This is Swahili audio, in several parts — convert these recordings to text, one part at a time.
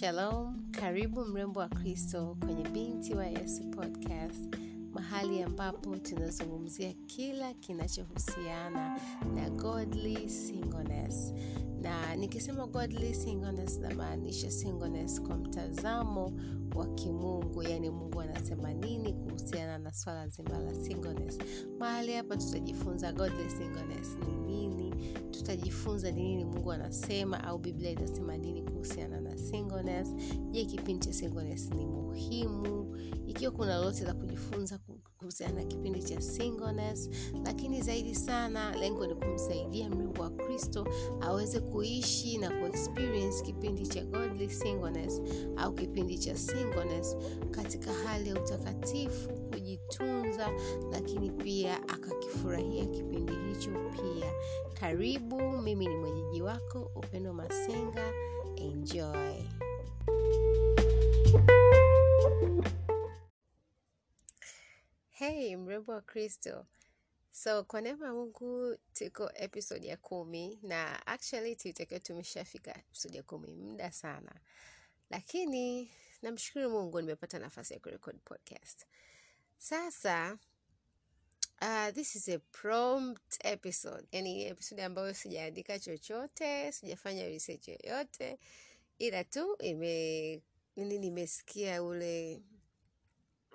Shalom, karibu mrembo wa Kristo kwenye Binti wa Yesu podcast, mahali ambapo tunazungumzia kila kinachohusiana na godly singleness. Na nikisema godly singleness namaanisha singleness kwa mtazamo wa kimungu, yaani Mungu anasema nini kuhusiana na swala zima la singleness. Mahali hapa tutajifunza godly singleness ni nini, tutajifunza ni nini Mungu anasema au Biblia inasema nini kuhusiana na singleness. Je, kipindi cha singleness ni muhimu? Ikiwa kuna lolote la kujifunza kuhusiana na kipindi cha singleness, lakini zaidi sana lengo ni kumsaidia mrungu wa Kristo aweze kuishi na kuexperience kipindi cha godly singleness au kipindi cha singleness katika hali ya utakatifu, kujitunza, lakini pia akakifurahia kipindi hicho pia. Karibu, mimi ni mwenyeji wako Upendo Masenga. Enjoy. Hey, mrembo wa Kristo. So kwa neema ya Mungu tuko episode ya kumi na actually tulitakiwa tumeshafika episode ya kumi muda sana, lakini namshukuru Mungu nimepata nafasi ya kurecord podcast. Sasa uh, this is a prompt episode, yani episode ambayo sijaandika chochote, sijafanya research yoyote, ila tu ime nini, nimesikia ule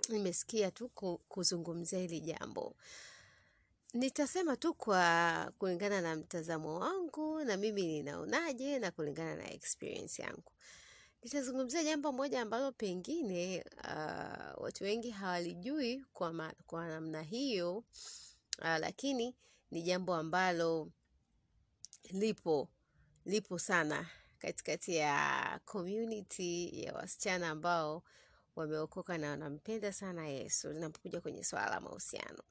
nimesikia tu kuzungumzia hili jambo. Nitasema tu kwa kulingana na mtazamo wangu na mimi ninaonaje na kulingana na experience yangu. Nitazungumzia jambo moja ambalo pengine uh, watu wengi hawalijui kwa, ma, kwa namna hiyo uh, lakini ni jambo ambalo lipo lipo sana katikati ya community ya wasichana ambao wameokoka na wanampenda sana Yesu linapokuja kwenye swala la mahusiano.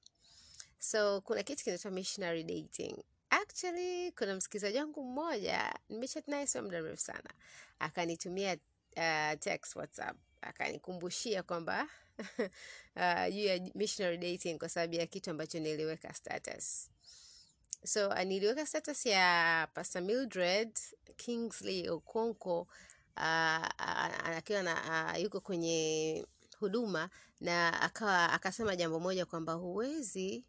So kuna kitu kinaitwa missionary dating. Actually, kuna msikilizaji wangu mmoja nimechat naye sio muda mrefu sana, akanitumia uh, text WhatsApp akanikumbushia kwamba uh, ya missionary dating kwa sababu ya kitu ambacho niliweka status. So uh, niliweka status ya Pastor Mildred Kingsley Okonkwo uh, uh, akiwa na yuko kwenye huduma na akawa akasema jambo moja kwamba huwezi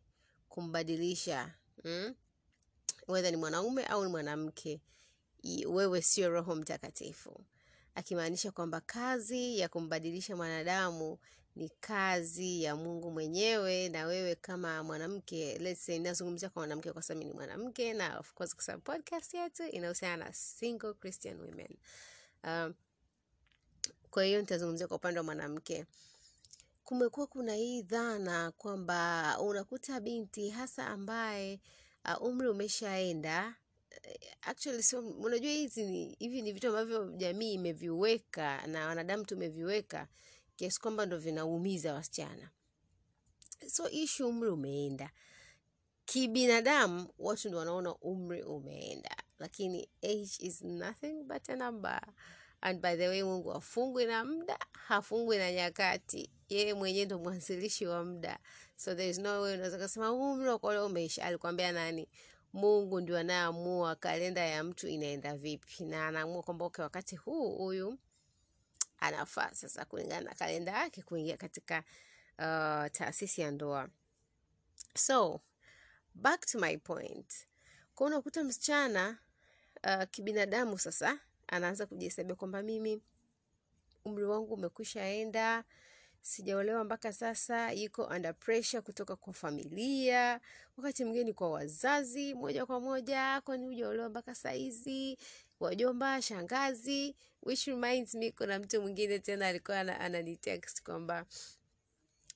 kumbadilisha mm? Wedha ni mwanaume au ni mwanamke wewe sio roho mtakatifu akimaanisha kwamba kazi ya kumbadilisha mwanadamu ni kazi ya mungu mwenyewe na wewe kama mwanamke let's say nazungumzia kwa mwanamke kwa sababu ni mwanamke na of course kwa sababu podcast yetu inahusiana na single christian women um, kwa hiyo nitazungumzia kwa upande wa mwanamke. Kumekuwa kuna hii dhana kwamba unakuta binti hasa ambaye uh, umri umeshaenda eh, actually so, unajua hizi ni hivi ni vitu ambavyo jamii imeviweka na wanadamu tumeviweka kiasi kwamba ndo vinaumiza wasichana. So ishu umri umeenda. Kibinadamu watu ndo wanaona umri umeenda lakini age is nothing but a number. And by the way mungu hafungwi na muda hafungwi na nyakati. Yeye mwenyewe ndo mwanzilishi wa muda. So there is no way unaweza kusema umri wako leo umeisha. Alikwambia nani? Mungu ndio anayeamua kalenda ya mtu inaenda vipi. Na anaamua kwamba okay, wakati huu huyu anafaa sasa kulingana na kalenda yake kuingia katika uh, taasisi ya ndoa. So back to my point kwa unakuta msichana uh, kibinadamu sasa anaanza kujihesabia kwamba mimi umri wangu umekwishaenda, sijaolewa mpaka sasa yuko under pressure kutoka kwa familia wakati mwingine ni kwa wazazi moja kwa moja kwani hujaolewa mpaka saizi wajomba shangazi which reminds me kuna mtu mwingine tena alikuwa ana- ananitext kwamba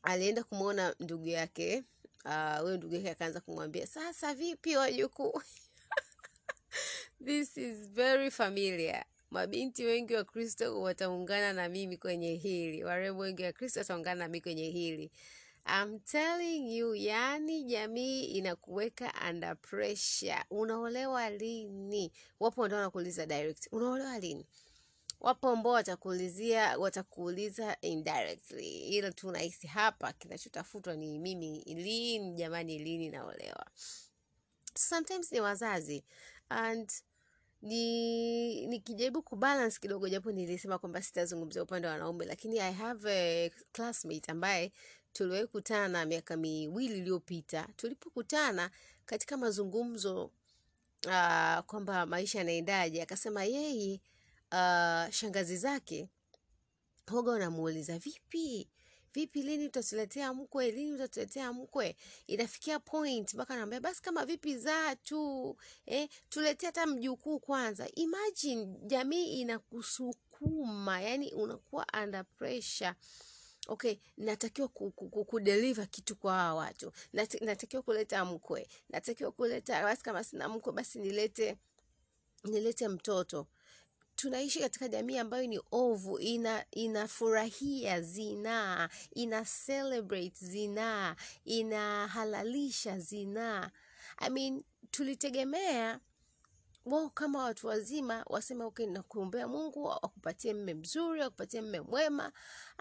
alienda kumwona ndugu yake ah, huyo ndugu yake akaanza kumwambia sasa vipi wajukuu This is very familiar. Mabinti wengi wa Kristo wataungana na mimi kwenye hili, warembo wengi wa Kristo wataungana na mimi kwenye hili. I'm telling you, yani jamii inakuweka under pressure. Unaolewa lini? Wapo ndio wanakuuliza direct, unaolewa lini? Wapo ambao watakuulizia watakuuliza indirectly, ila tu nahisi hapa kinachotafutwa ni mimi lini, jamani, lini naolewa. Sometimes ni wazazi and ni nikijaribu kubalance kidogo, japo nilisema kwamba sitazungumzia upande wa wanaume, lakini I have a classmate ambaye tuliwahi kutana miaka miwili iliyopita. Tulipokutana katika mazungumzo uh, kwamba maisha yanaendaje, akasema yeye uh, shangazi zake hoga wanamuuliza vipi vipi, lini utatuletea mkwe, lini utatuletea mkwe? Inafikia point mpaka naambia basi, kama vipi zaa tu eh, tuletea hata mjukuu kwanza. Imagine jamii inakusukuma, yani unakuwa under pressure. Okay, natakiwa ku, ku, ku, kudeliver kitu kwa hawa watu, Nat, natakiwa kuleta mkwe, natakiwa kuleta basi, kama sina mkwe basi nilete nilete mtoto tunaishi katika jamii ambayo ni ovu, ina inafurahia zinaa, ina celebrate zinaa, inahalalisha zinaa. I mean, tulitegemea wao kama watu wazima waseme okay, nakuombea Mungu akupatie mme mzuri, akupatie mme mwema.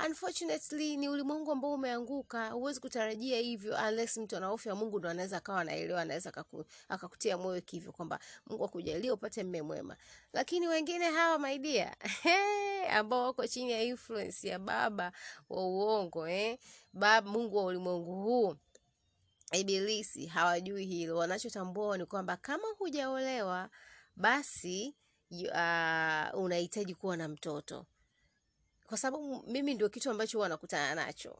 Unfortunately ni ulimwengu ambao umeanguka, huwezi kutarajia hivyo unless mtu ana hofu ya Mungu, ndo anaweza akawa anaelewa, anaweza akakutia moyo kivyo kwamba Mungu akujalie upate mme mwema. Lakini wengine hawa my dear ambao wako chini ya influence ya baba wa uongo eh, baba Mungu wa ulimwengu huu Ibilisi hawajui hilo. Wanachotambua ni kwamba kama hujaolewa basi ah, unahitaji kuwa na mtoto, kwa sababu mimi ndio kitu ambacho huwa nakutana nacho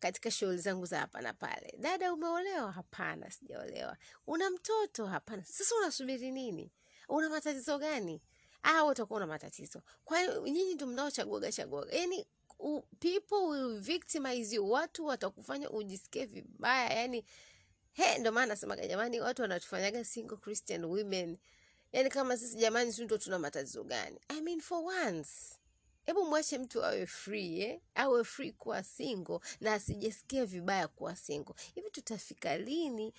katika shughuli zangu za hapa na pale. Dada, umeolewa? Hapana, sijaolewa. Una mtoto? Hapana. Sasa unasubiri nini? Una matatizo gani? Ah, utakuwa una matatizo. Kwa nyinyi ndio mnaochaguaga chaguaga, yani u- people will victimize you, watu watakufanya ujisikie vibaya yani He, ndo maana nasemaga jamani, watu wanatufanyaga single Christian women, yaani kama sisi jamani, si ndo tuna matatizo gani? I mean for once, hebu mwache mtu awe free eh? Awe free kuwa single na asijisikie vibaya kuwa single. Hivi tutafika lini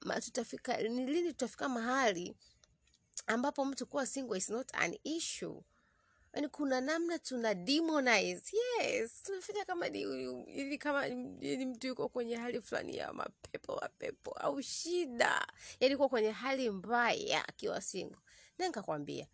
ma, tutafika ni lini tutafika mahali ambapo mtu kuwa single is not an issue? Yaani kuna namna tuna demonize. Yes, tunafanya kama hivi kama ni mtu yuko kwenye hali fulani ya mapepo mapepo au shida. yani kuwa kwenye hali mbaya akiwa singo Na nikakwambia,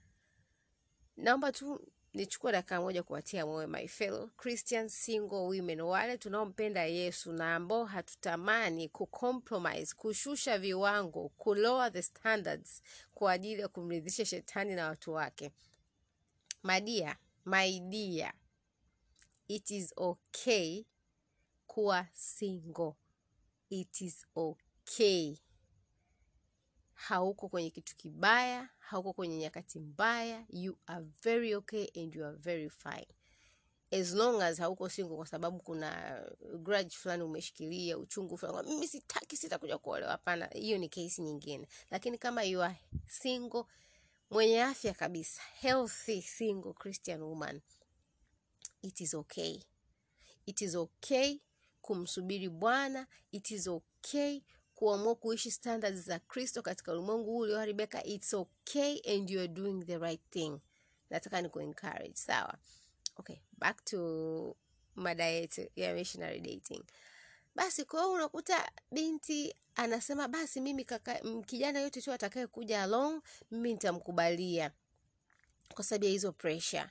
naomba tu nichukue dakika moja kuwatia moyo my fellow Christian single women, wale tunaompenda Yesu na ambao hatutamani kucompromise, kushusha viwango, kulower the standards kwa ajili ya kumridhisha shetani na watu wake. My dear, my it is okay kuwa single. It is okay. Hauko kwenye kitu kibaya, hauko kwenye nyakati mbaya. You are very okay and you are very fine. As long as hauko single kwa sababu kuna grudge fulani umeshikilia, uchungu fulani, mimi sitaki, sitakuja kuolewa. Hapana, hiyo ni kesi nyingine. Lakini kama you are single, mwenye afya kabisa, healthy single Christian woman, it is okay. It is okay kumsubiri Bwana. It is okay kuamua kuishi standards za Kristo katika ulimwengu huu ulioharibika. It's okay and you are doing the right thing. Nataka ni kuencourage, sawa? Okay, back to mada yetu ya missionary dating. Basi kwa unakuta binti anasema basi mimi kaka, kijana yote tu atakaye kuja along mimi nitamkubalia kwa sababu ya hizo pressure.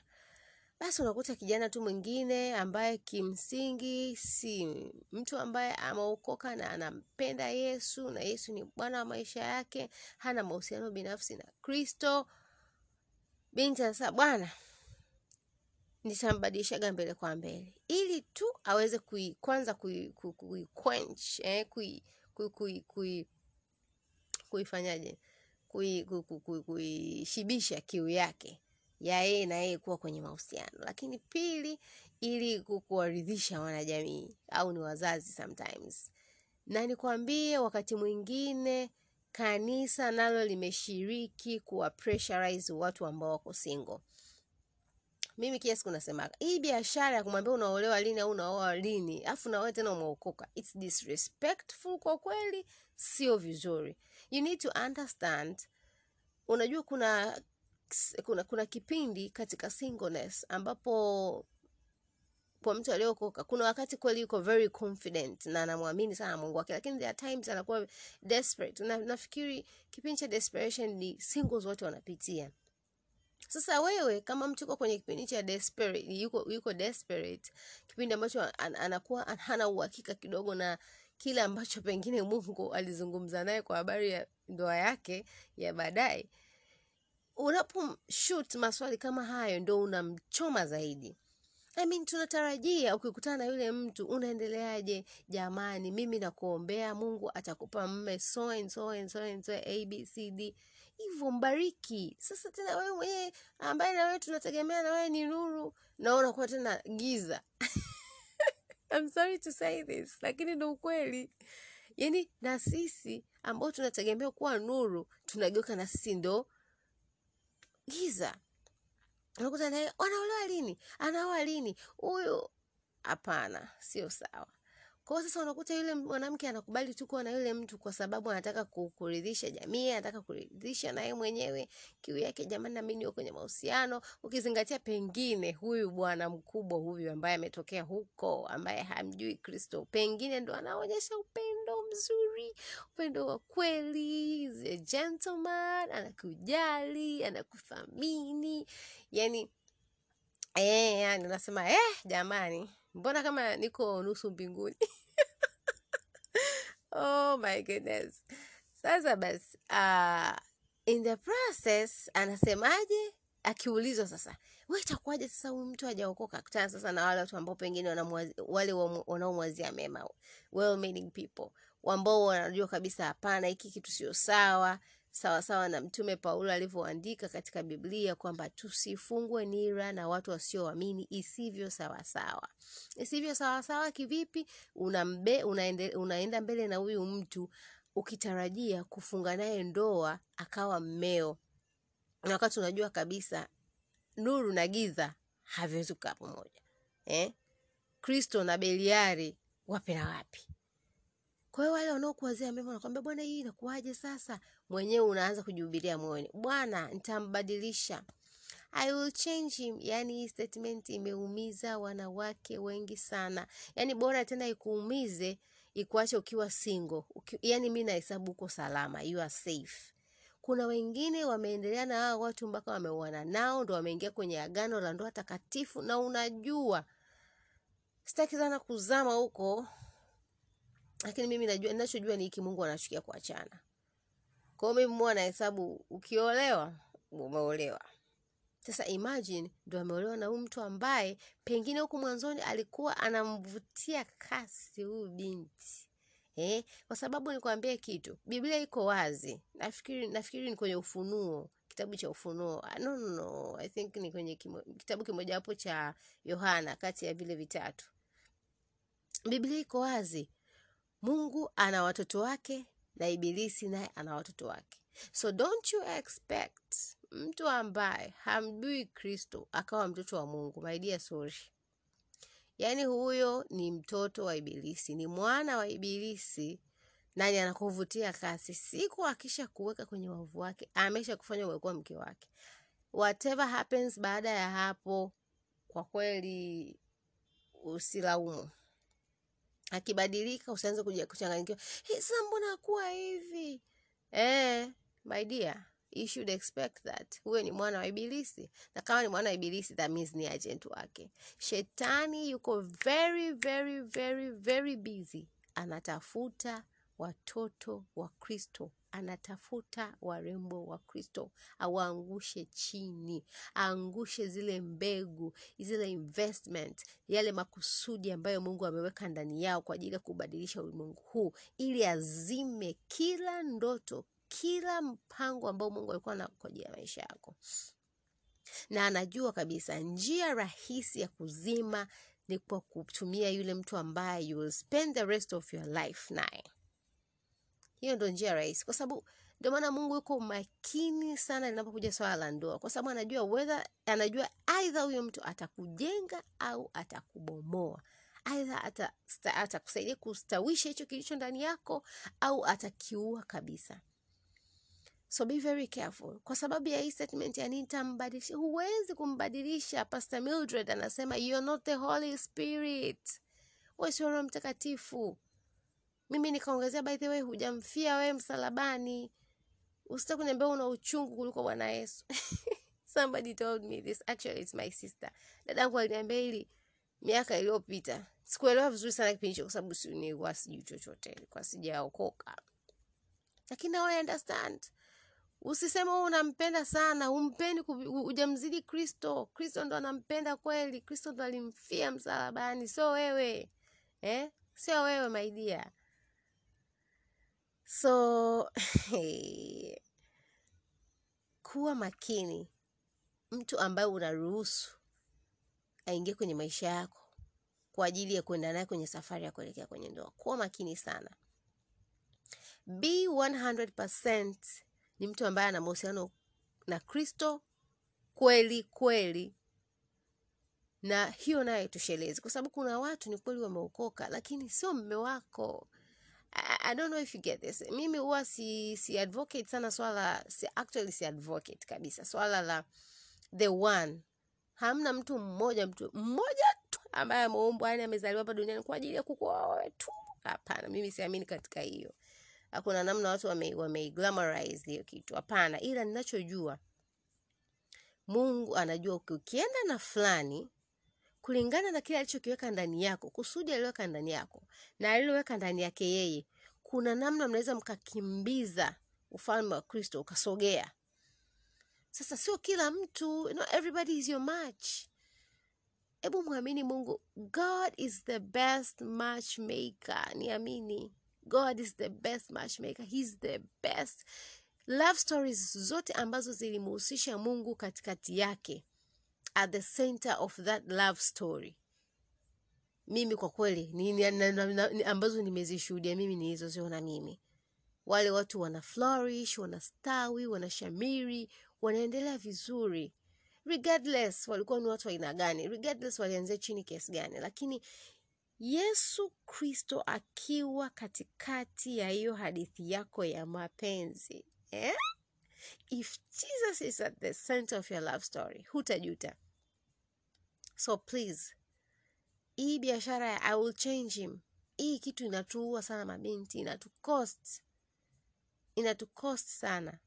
Basi unakuta kijana tu mwingine ambaye kimsingi si mtu ambaye ameokoka na anampenda Yesu na Yesu ni Bwana wa maisha yake, hana mahusiano binafsi na Kristo. Binti anasema bwana, nitambadilishaga mbele kwa mbele ili tu aweze kui, kwanza kui, kui, kui eh, kui, kui, kui, kui, kuifanyaje kui, kui, kui, kui, kuishibisha kiu yake ya yeye na yeye kuwa kwenye mahusiano, lakini pili, ili kuwaridhisha wanajamii au ni wazazi sometimes. Na nikwambie, wakati mwingine kanisa nalo limeshiriki kuwa watu ambao wako single. Mimi kila siku nasemaga hii biashara ya kumwambia unaolewa lini au unaoa lini, afu na tena umeokoka, it's disrespectful kwa kweli, sio vizuri. You need to understand unajua kuna kuna kuna kipindi katika singleness ambapo kwa mtu aliyokoka kuna wakati kweli yuko very confident na anamwamini sana Mungu wake, lakini there are times anakuwa desperate. Na nafikiri kipindi cha desperation ni singles wote wanapitia. Sasa wewe kama mtu uko kwenye kipindi cha desperate, yuko, yuko desperate, kipindi ambacho an, anakuwa hana uhakika kidogo na kile ambacho pengine Mungu alizungumza naye kwa habari ya ndoa yake ya baadaye, unaposhut maswali kama hayo ndo unamchoma zaidi. I mean, tunatarajia ukikutana na yule mtu unaendeleaje? Jamani, mimi nakuombea Mungu atakupa mme so and so and so and so abcd hivyo mbariki. Sasa tena wewe mwenyewe ambaye na wewe tunategemea na wewe ni nuru, naona kuwa tena giza. I'm sorry to say this, lakini ndo ukweli. Yaani na sisi ambao tunategemea kuwa nuru tunageuka na sisi ndo giza. Unakuta naye anaolewa lini, anaoa lini huyu? Hapana, sio sawa. Kwa sasa unakuta yule mwanamke anakubali tu kuwa na yule mtu kwa sababu anataka kuridhisha jamii, anataka kuridhisha naye mwenyewe kiu yake. Jamani, na niko kwenye mahusiano, ukizingatia pengine huyu bwana mkubwa huyu ambaye ametokea huko, ambaye hamjui Kristo, pengine ndo anaonyesha upendo mzuri, upendo wa kweli, the gentleman, anakujali, anakuthamini, yani eh, yani unasema eh, jamani, mbona kama niko nusu mbinguni? Oh my goodness. Sasa basi, uh, in the process anasemaje? Akiulizwa sasa, we itakuwaje sasa huyu mtu hajaokoka kutana sasa na wale watu ambao pengine wale wanaomwazia mema, well meaning people ambao wanajua kabisa hapana, hiki kitu sio sawa sawa sawa na Mtume Paulo alivyoandika katika Biblia kwamba tusifungwe nira na watu wasioamini isivyo sawasawa. Isivyo sawasawa kivipi? Unambe, unaende, unaenda mbele na huyu mtu ukitarajia kufunga naye ndoa akawa mmeo, na wakati unajua kabisa nuru na giza haviwezi kukaa pamoja eh? Kristo na Beliari wapi na wapi? Kwa hiyo wale wanaokuwazia mema wanakwambia, bwana, hii inakuwaje sasa? Mwenyewe unaanza kujihubiria moyoni, bwana, nitambadilisha, I will change him. Yani hii statement imeumiza wanawake wengi sana. Yani bora tena ikuumize ikuache ukiwa single. Uki, yani mi nahesabu uko salama, you are safe. Kuna wengine wameendelea na hao watu mpaka wameuana nao, ndo wameingia kwenye agano la ndoa takatifu, na unajua, sitaki sana kuzama huko lakini mimi najua ninachojua ni hiki, Mungu anachukia kuachana. Kwa hiyo mimi mwa nahesabu ukiolewa umeolewa. Sasa imagine ndo ameolewa na huyu mtu ambaye pengine huku mwanzoni alikuwa anamvutia kasi huyu binti eh, kwa sababu nikwambie kitu, Biblia iko wazi. Nafikiri nafikiri ni kwenye Ufunuo, kitabu cha Ufunuo. No, no, no. I think ni kwenye kimo, kitabu kimojawapo cha Yohana kati ya vile vitatu. Biblia iko wazi. Mungu ana watoto wake na Ibilisi naye ana watoto wake. So don't you expect mtu ambaye hamjui Kristo akawa mtoto wa Mungu. My dear, sorry. Yaani huyo ni mtoto wa Ibilisi, ni mwana wa Ibilisi. Nani anakuvutia kasi? Siku akisha kuweka kwenye wavu wake, amesha kufanya umekuwa mke wake. Whatever happens baada ya hapo, kwa kweli usilaumu akibadilika usianze kuchanganyikiwa, "Hey, mbona akuwa hivi eh? My dear, you should expect that. Huyo ni mwana wa Ibilisi, na kama ni mwana wa Ibilisi, that means ni agent wake. Shetani yuko very very very very busy, anatafuta watoto wa Kristo, anatafuta warembo wa Kristo awaangushe chini, aangushe zile mbegu, zile investment, yale makusudi ambayo Mungu ameweka ndani yao kwa ajili ya kubadilisha ulimwengu huu, ili azime kila ndoto, kila mpango ambao Mungu alikuwa na kwa ajili ya maisha yako. Na anajua kabisa njia rahisi ya kuzima ni kwa kutumia yule mtu ambaye you will spend the rest of your life naye. Hiyo ndo njia rahisi, kwa sababu ndio maana Mungu yuko makini sana linapokuja swala la ndoa, kwa sababu anajua whether, anajua aidha huyo mtu atakujenga au atakubomoa, aidha ata- kustawisha hicho kilicho ndani yako au atakiua kabisa. So be very careful. Kwa sababu ya hii statement ya nitambadilisha, huwezi kumbadilisha. Pastor Mildred anasema you're not the Holy Spirit, wewe Mtakatifu. Mimi nikaongezea by the way, hujamfia wewe msalabani. Usitaki kuniambia una uchungu kuliko Bwana Yesu. somebody told me this. Actually it's my sister. Dadangu aliniambia hili miaka iliyopita. Sikuelewa vizuri sana kipindi hicho kwa sababu si nilikuwa sijui chochote. Nilikuwa sijaokoka. Lakini now I understand. Usisema wewe unampenda sana. Umpendi hujamzidi kristo. Kristo ndo anampenda kweli. Kristo ndo alimfia msalabani. Sio wewe. Eh? sio wewe my dear so kuwa makini mtu ambaye unaruhusu aingie kwenye maisha yako kwa ajili ya kuenda naye kwenye safari ya kuelekea kwenye ndoa. Kuwa makini sana. Be 100% ni mtu ambaye ana mahusiano na kristo kweli kweli. Na hiyo nayo itoshelezi kwa sababu kuna watu ni kweli wameokoka lakini sio mme wako I, I don't know if you get this. Mimi huwa si, si advocate sana swala si, actually si advocate kabisa. Swala la the one. Hamna mtu mmoja mtu mmoja tu ambaye ameumbwa yani amezaliwa hapa duniani kwa ajili ya kukuoa wewe tu. Hapana mimi siamini katika hiyo. Hakuna namna watu wame, wame glamorize hiyo kitu. Hapana ila ninachojua mungu anajua ukienda na fulani kulingana na kile alichokiweka ndani yako kusudi aliweka ndani yako na aliloweka ndani yake yeye kuna namna mnaweza mkakimbiza ufalme wa kristo ukasogea. Sasa sio kila mtu not everybody is your match. Hebu mwamini mungu god is the best matchmaker. Niamini god is the best matchmaker. He's the best. Love stories zote ambazo zilimhusisha mungu katikati yake at the center of that love story. Mimi kwa kweli ambazo nimezishuhudia mimi nilizoziona mimi. Wale watu wana flourish wanastawi wanashamiri wanaendelea vizuri. Regardless walikuwa ni watu wa aina gani. Regardless walianzia chini kiasi gani. Lakini yesu kristo akiwa katikati ya hiyo hadithi yako ya mapenzi eh? if jesus is at the center of your love story hutajuta so please hii biashara ya i will change him. Hii kitu inatuua sana mabinti inatucost inatucost sana.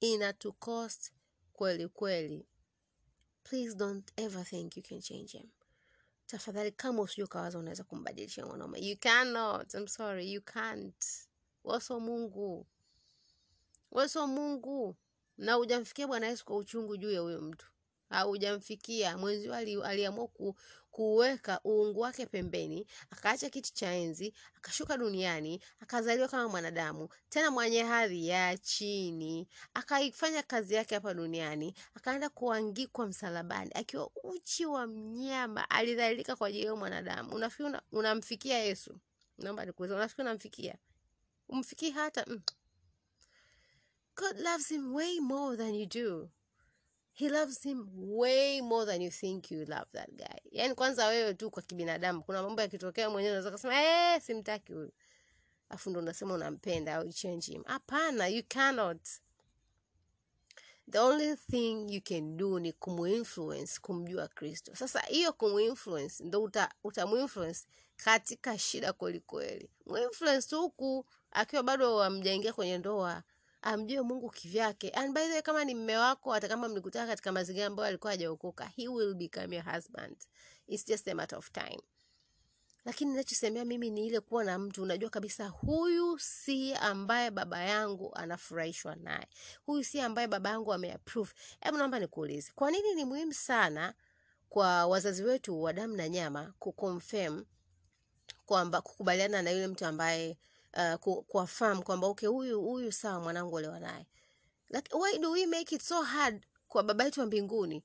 Inatucost kweli kweli. Please don't ever think you can change him. Tafadhali kama usijua ukawaza unaweza kumbadilisha mwanaume. You cannot. I'm sorry you can't. Waso mungu. Weso mungu. Na ujamfikia bwana yesu kwa uchungu juu ya huyo mtu haujamfikia. Mwenzio ali, aliamua ku, kuweka uungu wake pembeni akaacha kiti cha enzi akashuka duniani akazaliwa kama mwanadamu tena mwenye hadhi ya chini. Akaifanya kazi yake hapa duniani akaenda kuangikwa msalabani. Akiwa uchi wa mnyama alidhalilika kwa ajili ya mwanadamu. Unafikiri una, unamfikia yesu? Naomba nikuuliza unafikiri unamfikia? Umfikii hata mm. god loves him way more than you do he loves him way more than you think you love that guy. Yaani kwanza wewe tu kwa kibinadamu kuna mambo yakitokea mwenyewe unaweza kusema eh simtaki huyu. Afu ndo unasema unampenda au change him. Hapana you cannot. The only thing you can do ni kumuinfluence kumjua kristo. Sasa hiyo kumuinfluence ndo uta, katika shida kwelikweli muinfluence huku akiwa bado wamjaingia kwenye ndoa amjue mungu kivyake. And by the way kama ni mme wako hata kama mlikutana katika mazingira ambayo alikuwa hajaokoka he will become your husband. Its just a matter of time. Lakini nachosemea mimi ni ile kuwa na mtu unajua kabisa huyu si ambaye baba yangu anafurahishwa naye. Huyu si ambaye baba yangu ameapprove. Hebu naomba nikuulize kwa nini ni muhimu sana kwa wazazi wetu wa damu na nyama kuconfirm kwamba kukubaliana na yule mtu ambaye uh, kuafahamu kwamba okay huyu huyu sawa mwanangu olewa naye. Like, why do we make it so hard kwa baba yetu wa mbinguni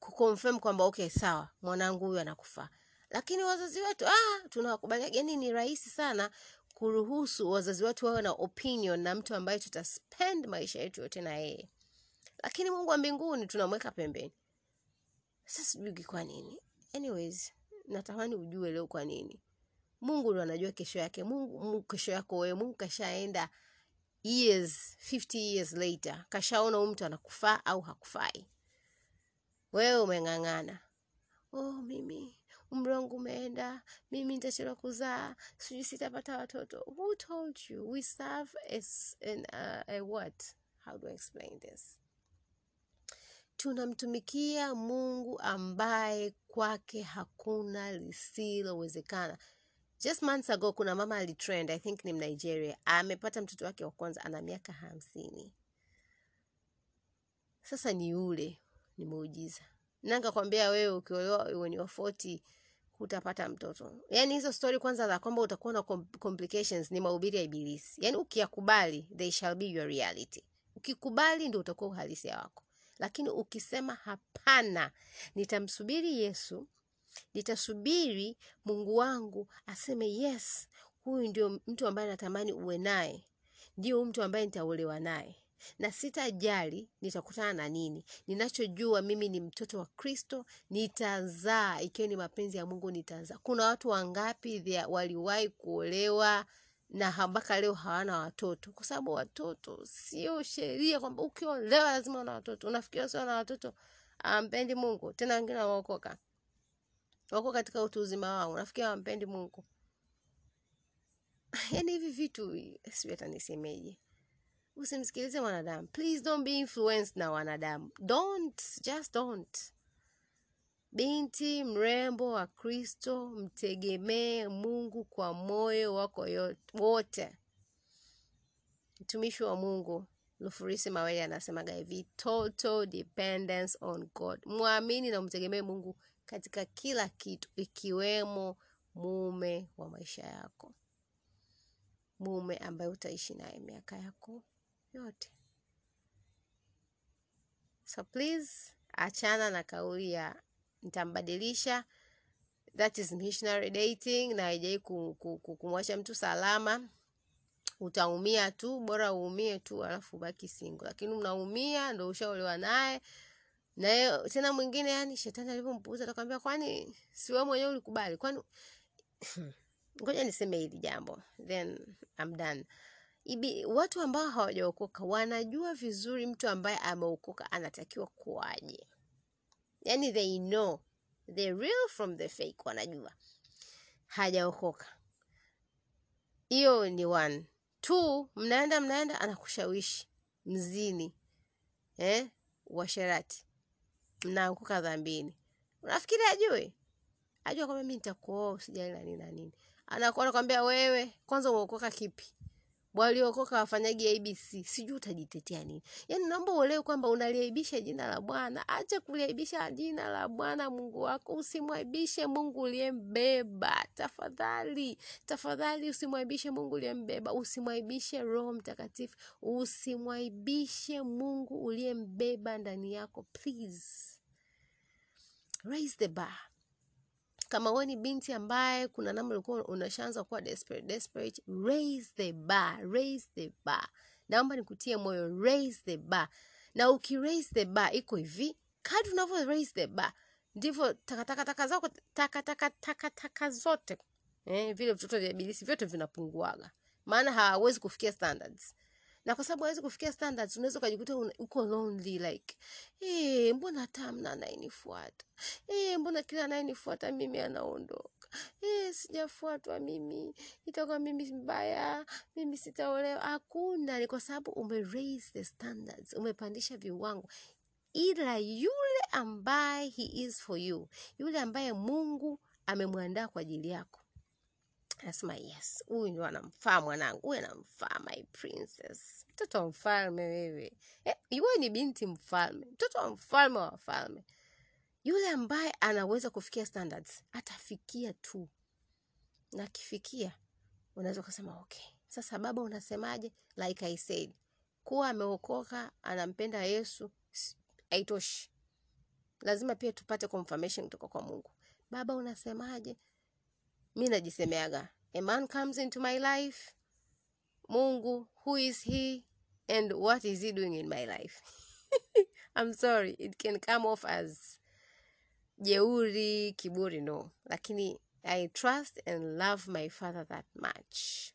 kuconfirm kwamba okay sawa mwanangu huyu anakufaa? Lakini wazazi wetu ah, tunawakubalia yani ni rahisi sana kuruhusu wazazi wetu wawe na opinion na mtu ambaye tutaspend maisha yetu yote na yeye. Lakini mungu wa mbinguni tunamweka pembeni. Sasa sijui kwa nini. Anyways natamani ujue leo kwa nini mungu ndo anajua kesho yake. Mungu, kesho yako wewe. Mungu kashaenda years 50 years later. Kashaona huyu mtu anakufaa au hakufai. Wewe umeng'ang'ana. Oh mimi umri wangu umeenda. Mimi nitachelewa kuzaa. Sijui sitapata watoto. Who told you? We serve as an, uh, a what? How do I explain this? Tunamtumikia mungu ambaye kwake hakuna lisilowezekana just months ago kuna mama alitrend i think ni mnigeria. Amepata mtoto wake wa kwanza ana miaka hamsini. Sasa ni ule ni muujiza wewe ukiolewa when you are 40 hutapata mtoto. Yaani hizo story kwanza za kwamba utakuwa na complications ni mahubiri ya ibilisi. Yaani ukiyakubali they shall be your reality. Ukikubali ndio utakuwa uhalisia wako. Lakini ukisema hapana nitamsubiri yesu nitasubiri mungu wangu aseme yes huyu ndio mtu ambaye natamani uwe naye. Ndio mtu ambaye nitaolewa naye. Na sitajali nitakutana na nini. Ninachojua mimi ni mtoto wa kristo nitazaa. Ikiwa ni mapenzi ya mungu nitazaa. Kuna watu wangapi waliwahi kuolewa na mpaka leo hawana watoto? Kwa sababu watoto sio sheria kwamba ukiolewa lazima una watoto. Unafikiria sio na watoto? Ampendi mungu. Tena wengine wameokoka wako katika utu uzima wao unafikia wampendi mungu. Yaani hivi vitu sijui hata nisemeje. Usimsikilize mwanadamu. Please don't be influenced na wanadamu. Don't just don't. Binti mrembo wa kristo mtegemee mungu kwa moyo wako wote. Mtumishi wa mungu lufurisi maweli anasemaga hivi total dependence on god. Mwamini na umtegemee mungu katika kila kitu ikiwemo mume wa maisha yako. Mume ambaye utaishi naye miaka yako yote. So please achana na kauli ya nitambadilisha. That is missionary dating na haijai ku- ku- ku- kumwacha mtu salama utaumia tu bora uumie tu alafu ubaki single. Lakini unaumia ndo ushaolewa naye na tena mwingine yani shetani alivyompuuza atakwambia kwani si wewe mwenyewe ulikubali? Kwani ngoja niseme hili jambo then I'm done. Ibi, watu ambao hawajaokoka wanajua vizuri mtu ambaye ameokoka anatakiwa kuwaje. Yani they know the real from the fake wanajua. Hajaokoka. Hiyo ni one two mnaenda mnaenda anakushawishi. Mzini. Eh? washerati mnaanguka dhambini. Unafikiri ajue? Ajua kwamba mi nitakuoa usijali na nini na nini. Anakuwa anakwambia wewe kwanza umeokoka kipi waliokoka wafanyaji abc sijui utajitetea nini. Yaani naomba uelewe kwamba unaliaibisha jina la bwana. Acha kuliaibisha jina la bwana mungu wako. Usimwaibishe mungu uliyembeba. Tafadhali tafadhali usimwaibishe mungu uliyembeba. Usimwaibishe roho mtakatifu. Usimwaibishe mungu uliyembeba ndani yako. Please raise the bar kama wewe ni binti ambaye kuna namna ulikuwa unashaanza kuwa desperate, desperate raise the bar raise the bar. Naomba nikutie moyo raise the bar. Na uki raise the bar iko hivi kadri unavyo raise the bar ndivyo takatakataka zako takatakataka zote eh, vile vitoto vya ibilisi vyote vinapunguaga. Maana hawawezi kufikia standards na kwa sababu hawezi kufikia standards unaweza ukajikuta uko lonely like hey, mbona hata mna anayenifuata? Hey, mbona kila anayenifuata mimi anaondoka? Hey, sijafuatwa mimi itakuwa mimi mbaya mimi sitaolewa. Hakuna ni kwa sababu ume raise the standards umepandisha viwango. Ila yule ambaye he is for you yule ambaye mungu amemwandaa kwa ajili yako anasema yes huyu ndio anamfaa mwanangu huyu anamfaa my princess. Mtoto wa mfalme wewe. Eh, ni binti mfalme mtoto wa mfalme wa wafalme. Yule ambaye anaweza kufikia standards atafikia tu. Na akifikia unaweza ukasema okay. Sasa baba unasemaje? Like i said kuwa ameokoka anampenda yesu haitoshi. Lazima pia tupate confirmation kutoka kwa mungu. Baba unasemaje? Mi najisemeaga a man comes into my life. Mungu who is he? And what is he doing in my life? I'm sorry it can come off as jeuri kiburi no. Lakini i trust and love my father that much.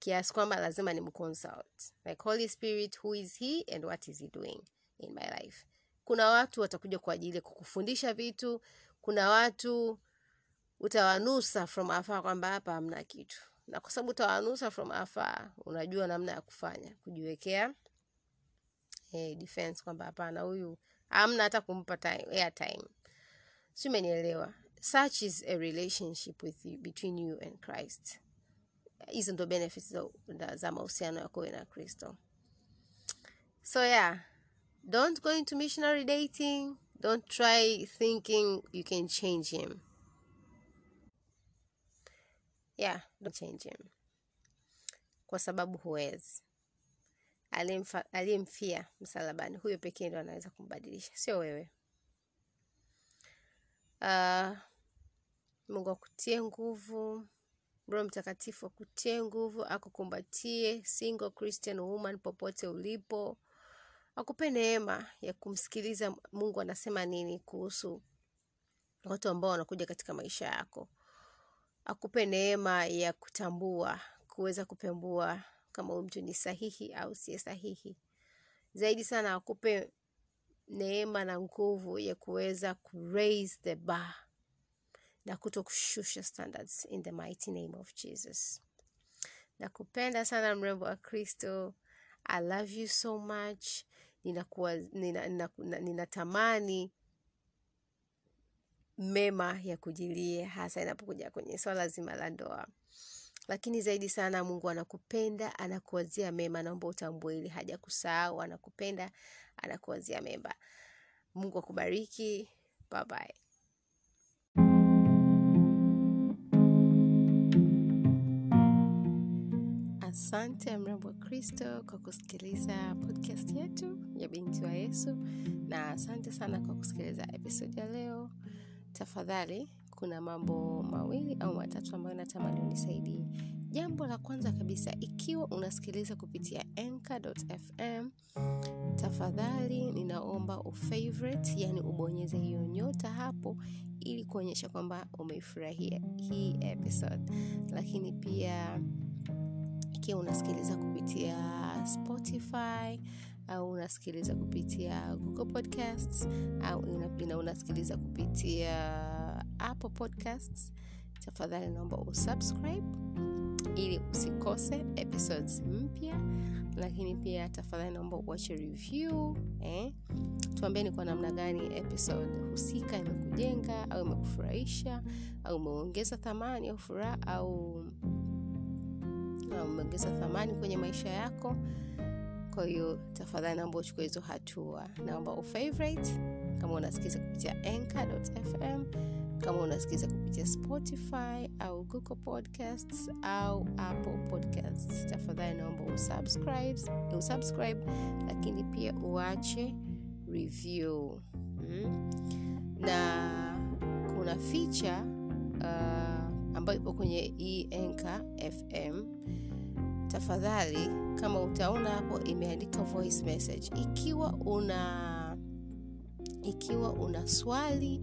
Kiasi kwamba lazima ni mconsult. Like holy spirit who is he and what is he doing in my life? Kuna watu watakuja kwa ajili ya kukufundisha vitu kuna watu utawanusa from afar kwamba hapa hamna kitu. Na kwa sababu utawanusa from afar unajua namna ya kufanya kujiwekea hey, defense kwamba hapana huyu amna hata kumpa time, airtime si umenielewa? Such is a relationship with you, between you and christ. Hizo ndo benefits za, za mahusiano yako na kristo. So yeah. Don't go into missionary dating. Don't try thinking you can change him yeah don't change him. Kwa sababu huwezi. Aliyemfia msalabani huyo pekee ndo anaweza kumbadilisha. Sio wewe. Uh, mungu akutie nguvu. Roho mtakatifu akutie nguvu akukumbatie single christian woman popote ulipo. Akupe neema ya kumsikiliza mungu anasema nini kuhusu watu ambao wanakuja katika maisha yako akupe neema ya kutambua kuweza kupembua kama huyu mtu ni sahihi au siye sahihi. Zaidi sana akupe neema na nguvu ya kuweza ku raise the bar na kuto kushusha standards in the mighty name of jesus. Nakupenda sana mrembo wa kristo. I love you so much. Ninakuwa nina, nina, nina, ninatamani mema ya kujilie hasa inapokuja kwenye swala zima la ndoa. Lakini zaidi sana mungu anakupenda anakuwazia mema naomba utambue haja kusahau anakupenda anakuwazia mema. Mungu akubariki bye bye asante mrembo wa kristo kwa kusikiliza podcast yetu ya binti wa yesu na asante sana kwa kusikiliza episodi ya leo tafadhali kuna mambo mawili au matatu ambayo natamani unisaidie. Jambo la kwanza kabisa ikiwa unasikiliza kupitia anchor.fm tafadhali ninaomba ufavorite yani ubonyeze hiyo nyota hapo ili kuonyesha kwamba umeifurahia hii episode. Lakini pia ikiwa unasikiliza kupitia spotify au unasikiliza kupitia google podcasts au una- unasikiliza kupitia apple podcasts tafadhali naomba usubscribe ili usikose episodes mpya lakini pia tafadhali naomba uache review eh? tuambeni kwa namna gani episode husika imekujenga au imekufurahisha au umeongeza thamani au furaha au umeongeza thamani kwenye maisha yako kwa hiyo tafadhali naomba uchukue hizo hatua. Naomba ufavorite kama unasikiza kupitia anchor.fm kama unasikiza kupitia spotify au google podcasts au apple podcasts. Tafadhali naomba usubscribe, lakini pia uache review. Mm? na kuna feature uh, ambayo ipo kwenye enka fm tafadhali kama utaona hapo imeandika voice message. Ikiwa una ikiwa una swali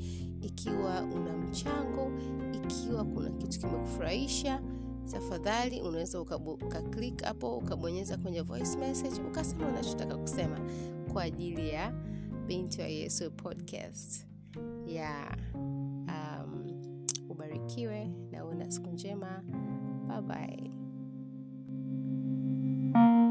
ikiwa una mchango ikiwa kuna kitu kimekufurahisha tafadhali unaweza ukaklik hapo ukabonyeza kwenye voice message ukasema unachotaka kusema kwa ajili ya binti wa yesu podcast. Ya um, ubarikiwe na una siku njema. Bye bye Bye.